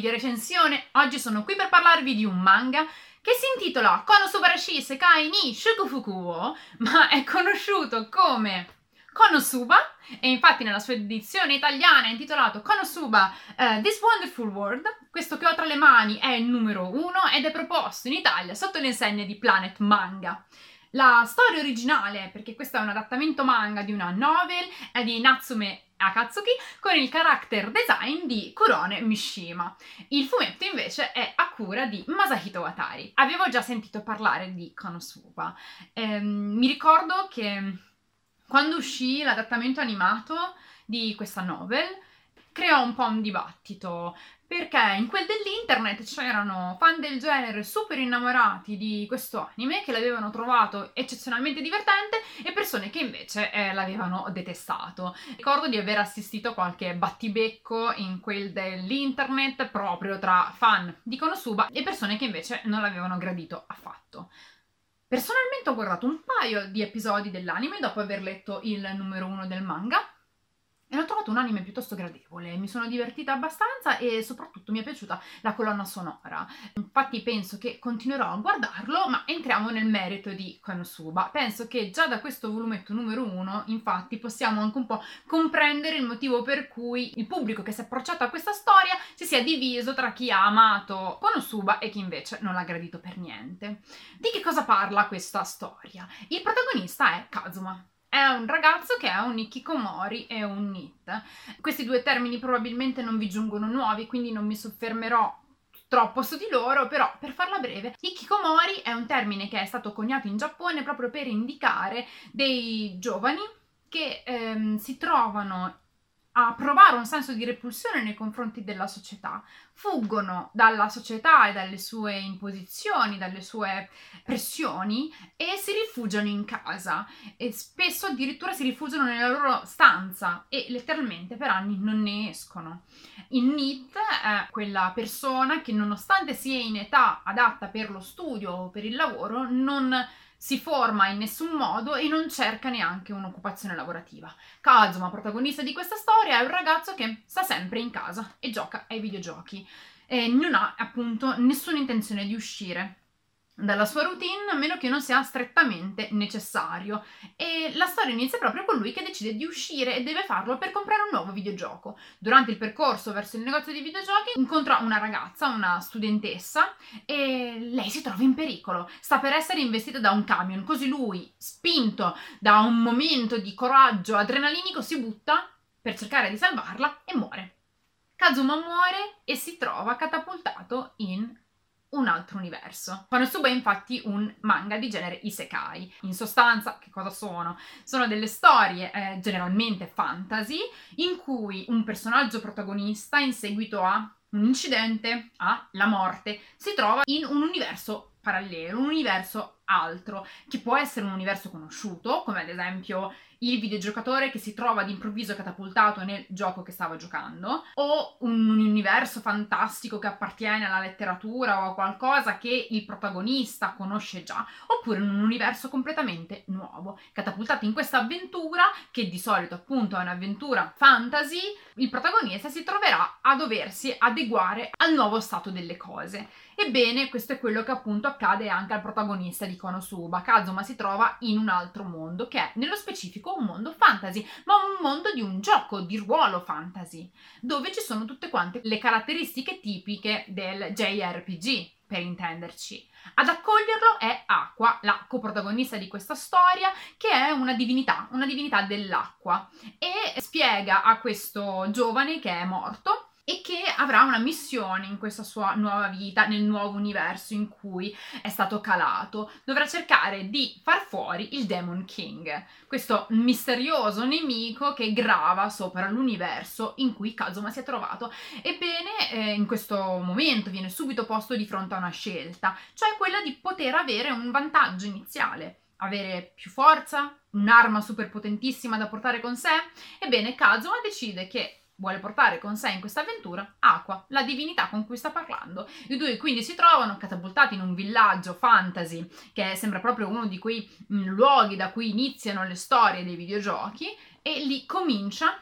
video recensione. Oggi sono qui per parlarvi di un manga che si intitola Konosubarashi Sekai ni Shukufuku ma è conosciuto come Konosuba e infatti nella sua edizione italiana è intitolato Konosuba uh, This Wonderful World. Questo che ho tra le mani è il numero uno ed è proposto in Italia sotto le insegne di Planet Manga. La storia originale, perché questo è un adattamento manga di una novel, è di Natsume Akatsuki con il character design di Kurone Mishima. Il fumetto invece è a cura di Masahito Watari. Avevo già sentito parlare di Konosuba. Ehm, mi ricordo che quando uscì l'adattamento animato di questa novel creò un po' un dibattito perché in quel dell'internet c'erano fan del genere super innamorati di questo anime che l'avevano trovato eccezionalmente divertente e persone che invece eh, l'avevano detestato. Ricordo di aver assistito a qualche battibecco in quel dell'internet proprio tra fan di Konosuba e persone che invece non l'avevano gradito affatto. Personalmente ho guardato un paio di episodi dell'anime dopo aver letto il numero uno del manga e l'ho trovato un anime piuttosto gradevole, mi sono divertita abbastanza e soprattutto mi è piaciuta la colonna sonora. Infatti penso che continuerò a guardarlo, ma entriamo nel merito di Konosuba. Penso che già da questo volumetto numero uno, infatti, possiamo anche un po' comprendere il motivo per cui il pubblico che si è approcciato a questa storia si sia diviso tra chi ha amato Konosuba e chi invece non l'ha gradito per niente. Di che cosa parla questa storia? Il protagonista è Kazuma, è un ragazzo che è un Ikikomori e un Nit. Questi due termini probabilmente non vi giungono nuovi, quindi non mi soffermerò troppo su di loro, però per farla breve, Ikikomori è un termine che è stato coniato in Giappone proprio per indicare dei giovani che ehm, si trovano a provare un senso di repulsione nei confronti della società, fuggono dalla società e dalle sue imposizioni, dalle sue pressioni e si rifugiano in casa e spesso addirittura si rifugiano nella loro stanza e letteralmente per anni non ne escono. Il NIT è quella persona che nonostante sia in età adatta per lo studio o per il lavoro non si forma in nessun modo e non cerca neanche un'occupazione lavorativa. Kazuma, protagonista di questa storia, è un ragazzo che sta sempre in casa e gioca ai videogiochi e non ha appunto nessuna intenzione di uscire dalla sua routine a meno che non sia strettamente necessario e la storia inizia proprio con lui che decide di uscire e deve farlo per comprare un nuovo videogioco. Durante il percorso verso il negozio di videogiochi incontra una ragazza, una studentessa e lei si trova in pericolo, sta per essere investita da un camion, così lui, spinto da un momento di coraggio adrenalinico, si butta per cercare di salvarla e muore. Kazuma muore e si trova catapultato in un altro universo. Konosuba è infatti un manga di genere isekai. In sostanza, che cosa sono? Sono delle storie eh, generalmente fantasy in cui un personaggio protagonista in seguito a un incidente, a la morte, si trova in un universo parallelo, un universo altro, che può essere un universo conosciuto, come ad esempio il videogiocatore che si trova d'improvviso catapultato nel gioco che stava giocando, o un universo fantastico che appartiene alla letteratura o a qualcosa che il protagonista conosce già, oppure un universo completamente nuovo. Catapultati in questa avventura, che di solito appunto è un'avventura fantasy, il protagonista si troverà a doversi adeguare al nuovo stato delle cose. Ebbene, questo è quello che appunto accade anche al protagonista di Konosuba. Kazuma si trova in un altro mondo, che è nello specifico un mondo fantasy, ma un mondo di un gioco di ruolo fantasy, dove ci sono tutte quante le caratteristiche tipiche del JRPG, per intenderci. Ad accoglierlo è Aqua, la coprotagonista di questa storia, che è una divinità, una divinità dell'acqua, e spiega a questo giovane che è morto e che avrà una missione in questa sua nuova vita, nel nuovo universo in cui è stato calato. Dovrà cercare di far fuori il Demon King, questo misterioso nemico che grava sopra l'universo in cui Kazuma si è trovato. Ebbene, eh, in questo momento viene subito posto di fronte a una scelta, cioè quella di poter avere un vantaggio iniziale avere più forza, un'arma super potentissima da portare con sé? Ebbene, Kazuma decide che vuole portare con sé in questa avventura Aqua, la divinità con cui sta parlando. I due quindi si trovano catapultati in un villaggio fantasy che sembra proprio uno di quei mh, mm, luoghi da cui iniziano le storie dei videogiochi e lì comincia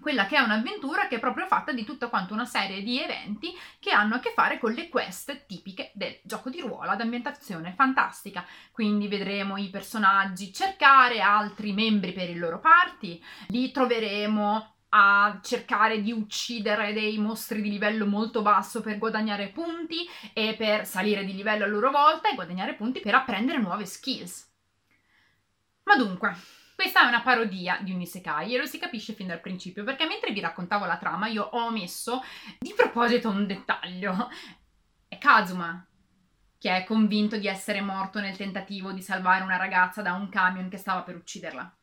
quella che è un'avventura che è proprio fatta di tutta quanta una serie di eventi che hanno a che fare con le quest tipiche del gioco di ruolo ad ambientazione fantastica. Quindi vedremo i personaggi cercare altri membri per il loro party, li troveremo a cercare di uccidere dei mostri di livello molto basso per guadagnare punti e per salire di livello a loro volta e guadagnare punti per apprendere nuove skills. Ma dunque, questa è una parodia di un isekai e lo si capisce fin dal principio perché mentre vi raccontavo la trama io ho omesso di proposito un dettaglio. È Kazuma che è convinto di essere morto nel tentativo di salvare una ragazza da un camion che stava per ucciderla.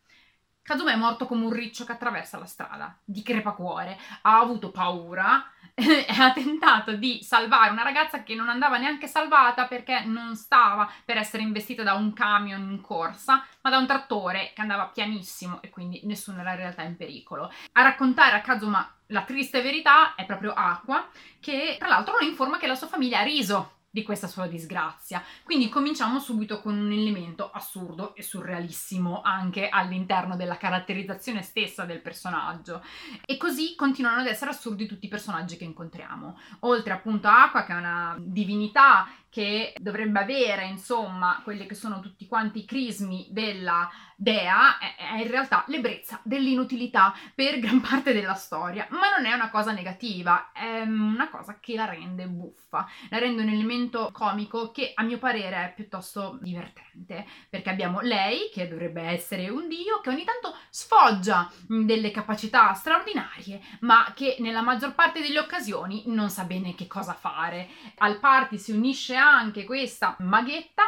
Kazuma è morto come un riccio che attraversa la strada, di crepacuore, ha avuto paura e ha tentato di salvare una ragazza che non andava neanche salvata perché non stava per essere investita da un camion in corsa, ma da un trattore che andava pianissimo e quindi nessuno era in realtà in pericolo. A raccontare a Kazuma la triste verità è proprio Aqua, che tra l'altro lo informa che la sua famiglia ha riso di questa sua disgrazia. Quindi cominciamo subito con un elemento assurdo e surrealissimo anche all'interno della caratterizzazione stessa del personaggio. E così continuano ad essere assurdi tutti i personaggi che incontriamo. Oltre appunto a Aqua, che è una divinità che dovrebbe avere, insomma, quelli che sono tutti quanti i crismi della dea, è, in realtà l'ebbrezza dell'inutilità per gran parte della storia, ma non è una cosa negativa, è una cosa che la rende buffa, la rende un elemento comico che a mio parere è piuttosto divertente, perché abbiamo lei, che dovrebbe essere un dio, che ogni tanto sfoggia delle capacità straordinarie, ma che nella maggior parte delle occasioni non sa bene che cosa fare. Al party si unisce anche questa maghetta,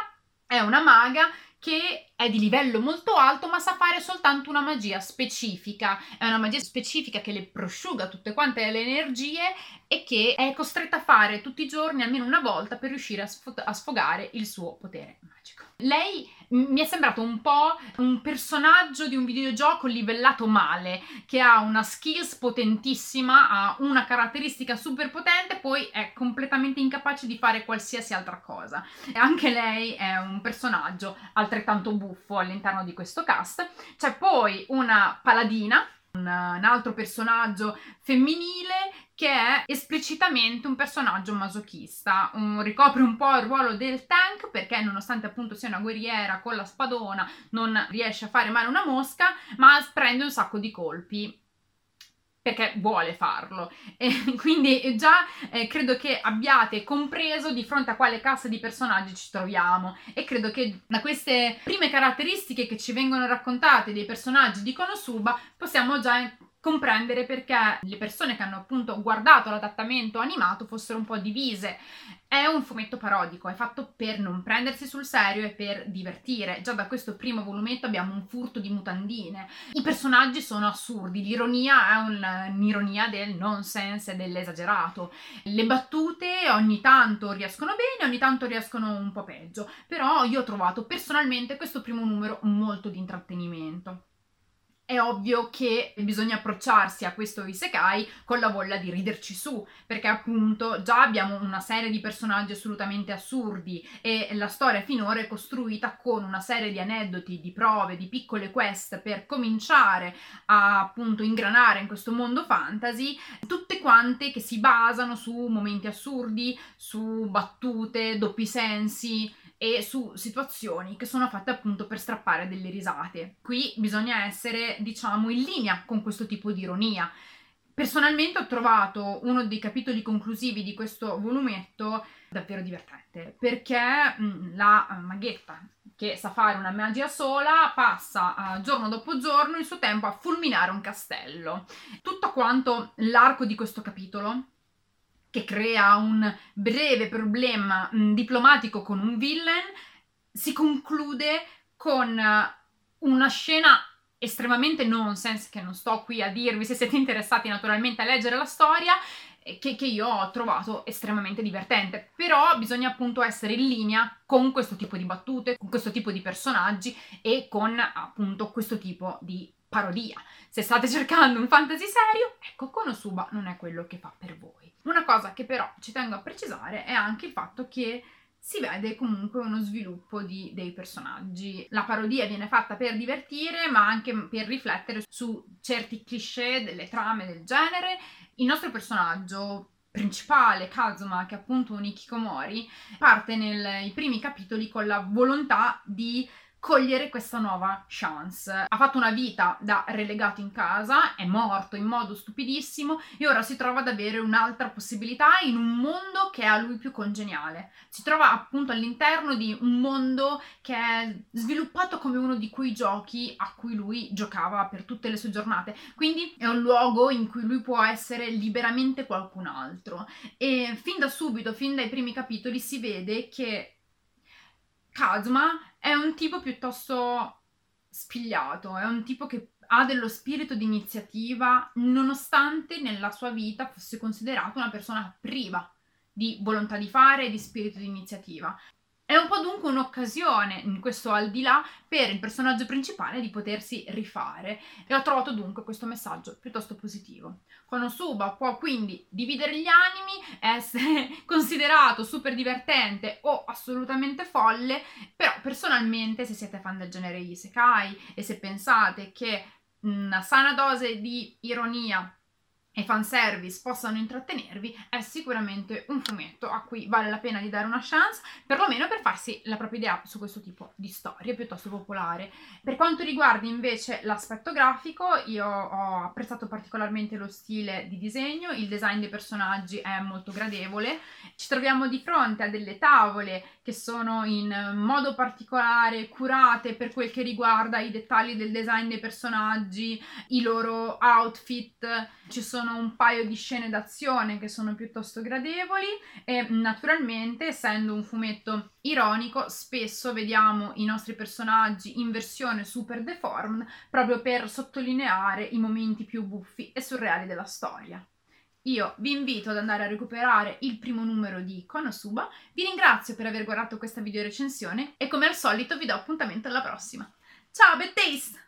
è una maga che è di livello molto alto ma sa fare soltanto una magia specifica, è una magia specifica che le prosciuga tutte quante le energie e che è costretta a fare tutti i giorni almeno una volta per riuscire a, sfo- a sfogare il suo potere magico. Lei mi è sembrato un po' un personaggio di un videogioco livellato male, che ha una skills potentissima, ha una caratteristica super potente, poi è completamente incapace di fare qualsiasi altra cosa. E anche lei è un personaggio altrettanto buffo all'interno di questo cast. C'è poi una paladina un, un altro personaggio femminile che è esplicitamente un personaggio masochista, un, ricopre un po' il ruolo del tank perché nonostante appunto sia una guerriera con la spadona non riesce a fare male una mosca, ma prende un sacco di colpi perché vuole farlo. E quindi già eh, credo che abbiate compreso di fronte a quale cassa di personaggi ci troviamo e credo che da queste prime caratteristiche che ci vengono raccontate dei personaggi di Konosuba possiamo già comprendere perché le persone che hanno appunto guardato l'adattamento animato fossero un po' divise. È un fumetto parodico, è fatto per non prendersi sul serio e per divertire. Già da questo primo volumetto abbiamo un furto di mutandine. I personaggi sono assurdi, l'ironia è un, un'ironia del nonsense e dell'esagerato. Le battute ogni tanto riescono bene, ogni tanto riescono un po' peggio, però io ho trovato personalmente questo primo numero molto di intrattenimento è ovvio che bisogna approcciarsi a questo isekai con la voglia di riderci su, perché appunto già abbiamo una serie di personaggi assolutamente assurdi e la storia finora è costruita con una serie di aneddoti, di prove, di piccole quest per cominciare a appunto ingranare in questo mondo fantasy, tutte quante che si basano su momenti assurdi, su battute, doppi sensi, e su situazioni che sono fatte appunto per strappare delle risate. Qui bisogna essere, diciamo, in linea con questo tipo di ironia. Personalmente ho trovato uno dei capitoli conclusivi di questo volumetto davvero divertente perché mm, la maghetta che sa fare una magia sola passa uh, giorno dopo giorno il suo tempo a fulminare un castello. Tutto quanto l'arco di questo capitolo che crea un breve problema mh, mm, diplomatico con un villain, si conclude con uh, una scena estremamente nonsense, che non sto qui a dirvi se siete interessati naturalmente a leggere la storia, che, che, io ho trovato estremamente divertente. Però bisogna appunto essere in linea con questo tipo di battute, con questo tipo di personaggi e con appunto questo tipo di parodia. Se state cercando un fantasy serio, ecco Konosuba non è quello che fa per voi. Una cosa che però ci tengo a precisare è anche il fatto che si vede comunque uno sviluppo di, dei personaggi. La parodia viene fatta per divertire, ma anche per riflettere su certi cliché delle trame del genere. Il nostro personaggio principale, Kazuma, che è appunto un Ikikomori, parte nei primi capitoli con la volontà di cogliere questa nuova chance. Ha fatto una vita da relegato in casa, è morto in modo stupidissimo e ora si trova ad avere un'altra possibilità in un mondo che è a lui più congeniale. Si trova appunto all'interno di un mondo che è sviluppato come uno di quei giochi a cui lui giocava per tutte le sue giornate. Quindi è un luogo in cui lui può essere liberamente qualcun altro. E fin da subito, fin dai primi capitoli, si vede che Kazuma è un tipo piuttosto spigliato, è un tipo che ha dello spirito di iniziativa nonostante nella sua vita fosse considerato una persona priva di volontà di fare e di spirito di iniziativa. È un po' dunque un'occasione, in questo al di là, per il personaggio principale di potersi rifare e ho trovato dunque questo messaggio piuttosto positivo. Konosuba può quindi dividere gli animi, essere considerato super divertente o assolutamente folle, però personalmente se siete fan del genere Isekai e se pensate che una sana dose di ironia e fanservice possano intrattenervi, è sicuramente un fumetto a cui vale la pena di dare una chance, perlomeno per farsi la propria idea su questo tipo di storia piuttosto popolare. Per quanto riguarda invece l'aspetto grafico, io ho apprezzato particolarmente lo stile di disegno, il design dei personaggi è molto gradevole, ci troviamo di fronte a delle tavole che sono in modo particolare curate per quel che riguarda i dettagli del design dei personaggi, i loro outfit, ci sono un paio di scene d'azione che sono piuttosto gradevoli e naturalmente essendo un fumetto ironico spesso vediamo i nostri personaggi in versione super deformed proprio per sottolineare i momenti più buffi e surreali della storia. Io vi invito ad andare a recuperare il primo numero di Konosuba, vi ringrazio per aver guardato questa video recensione e come al solito vi do appuntamento alla prossima. Ciao, bad taste!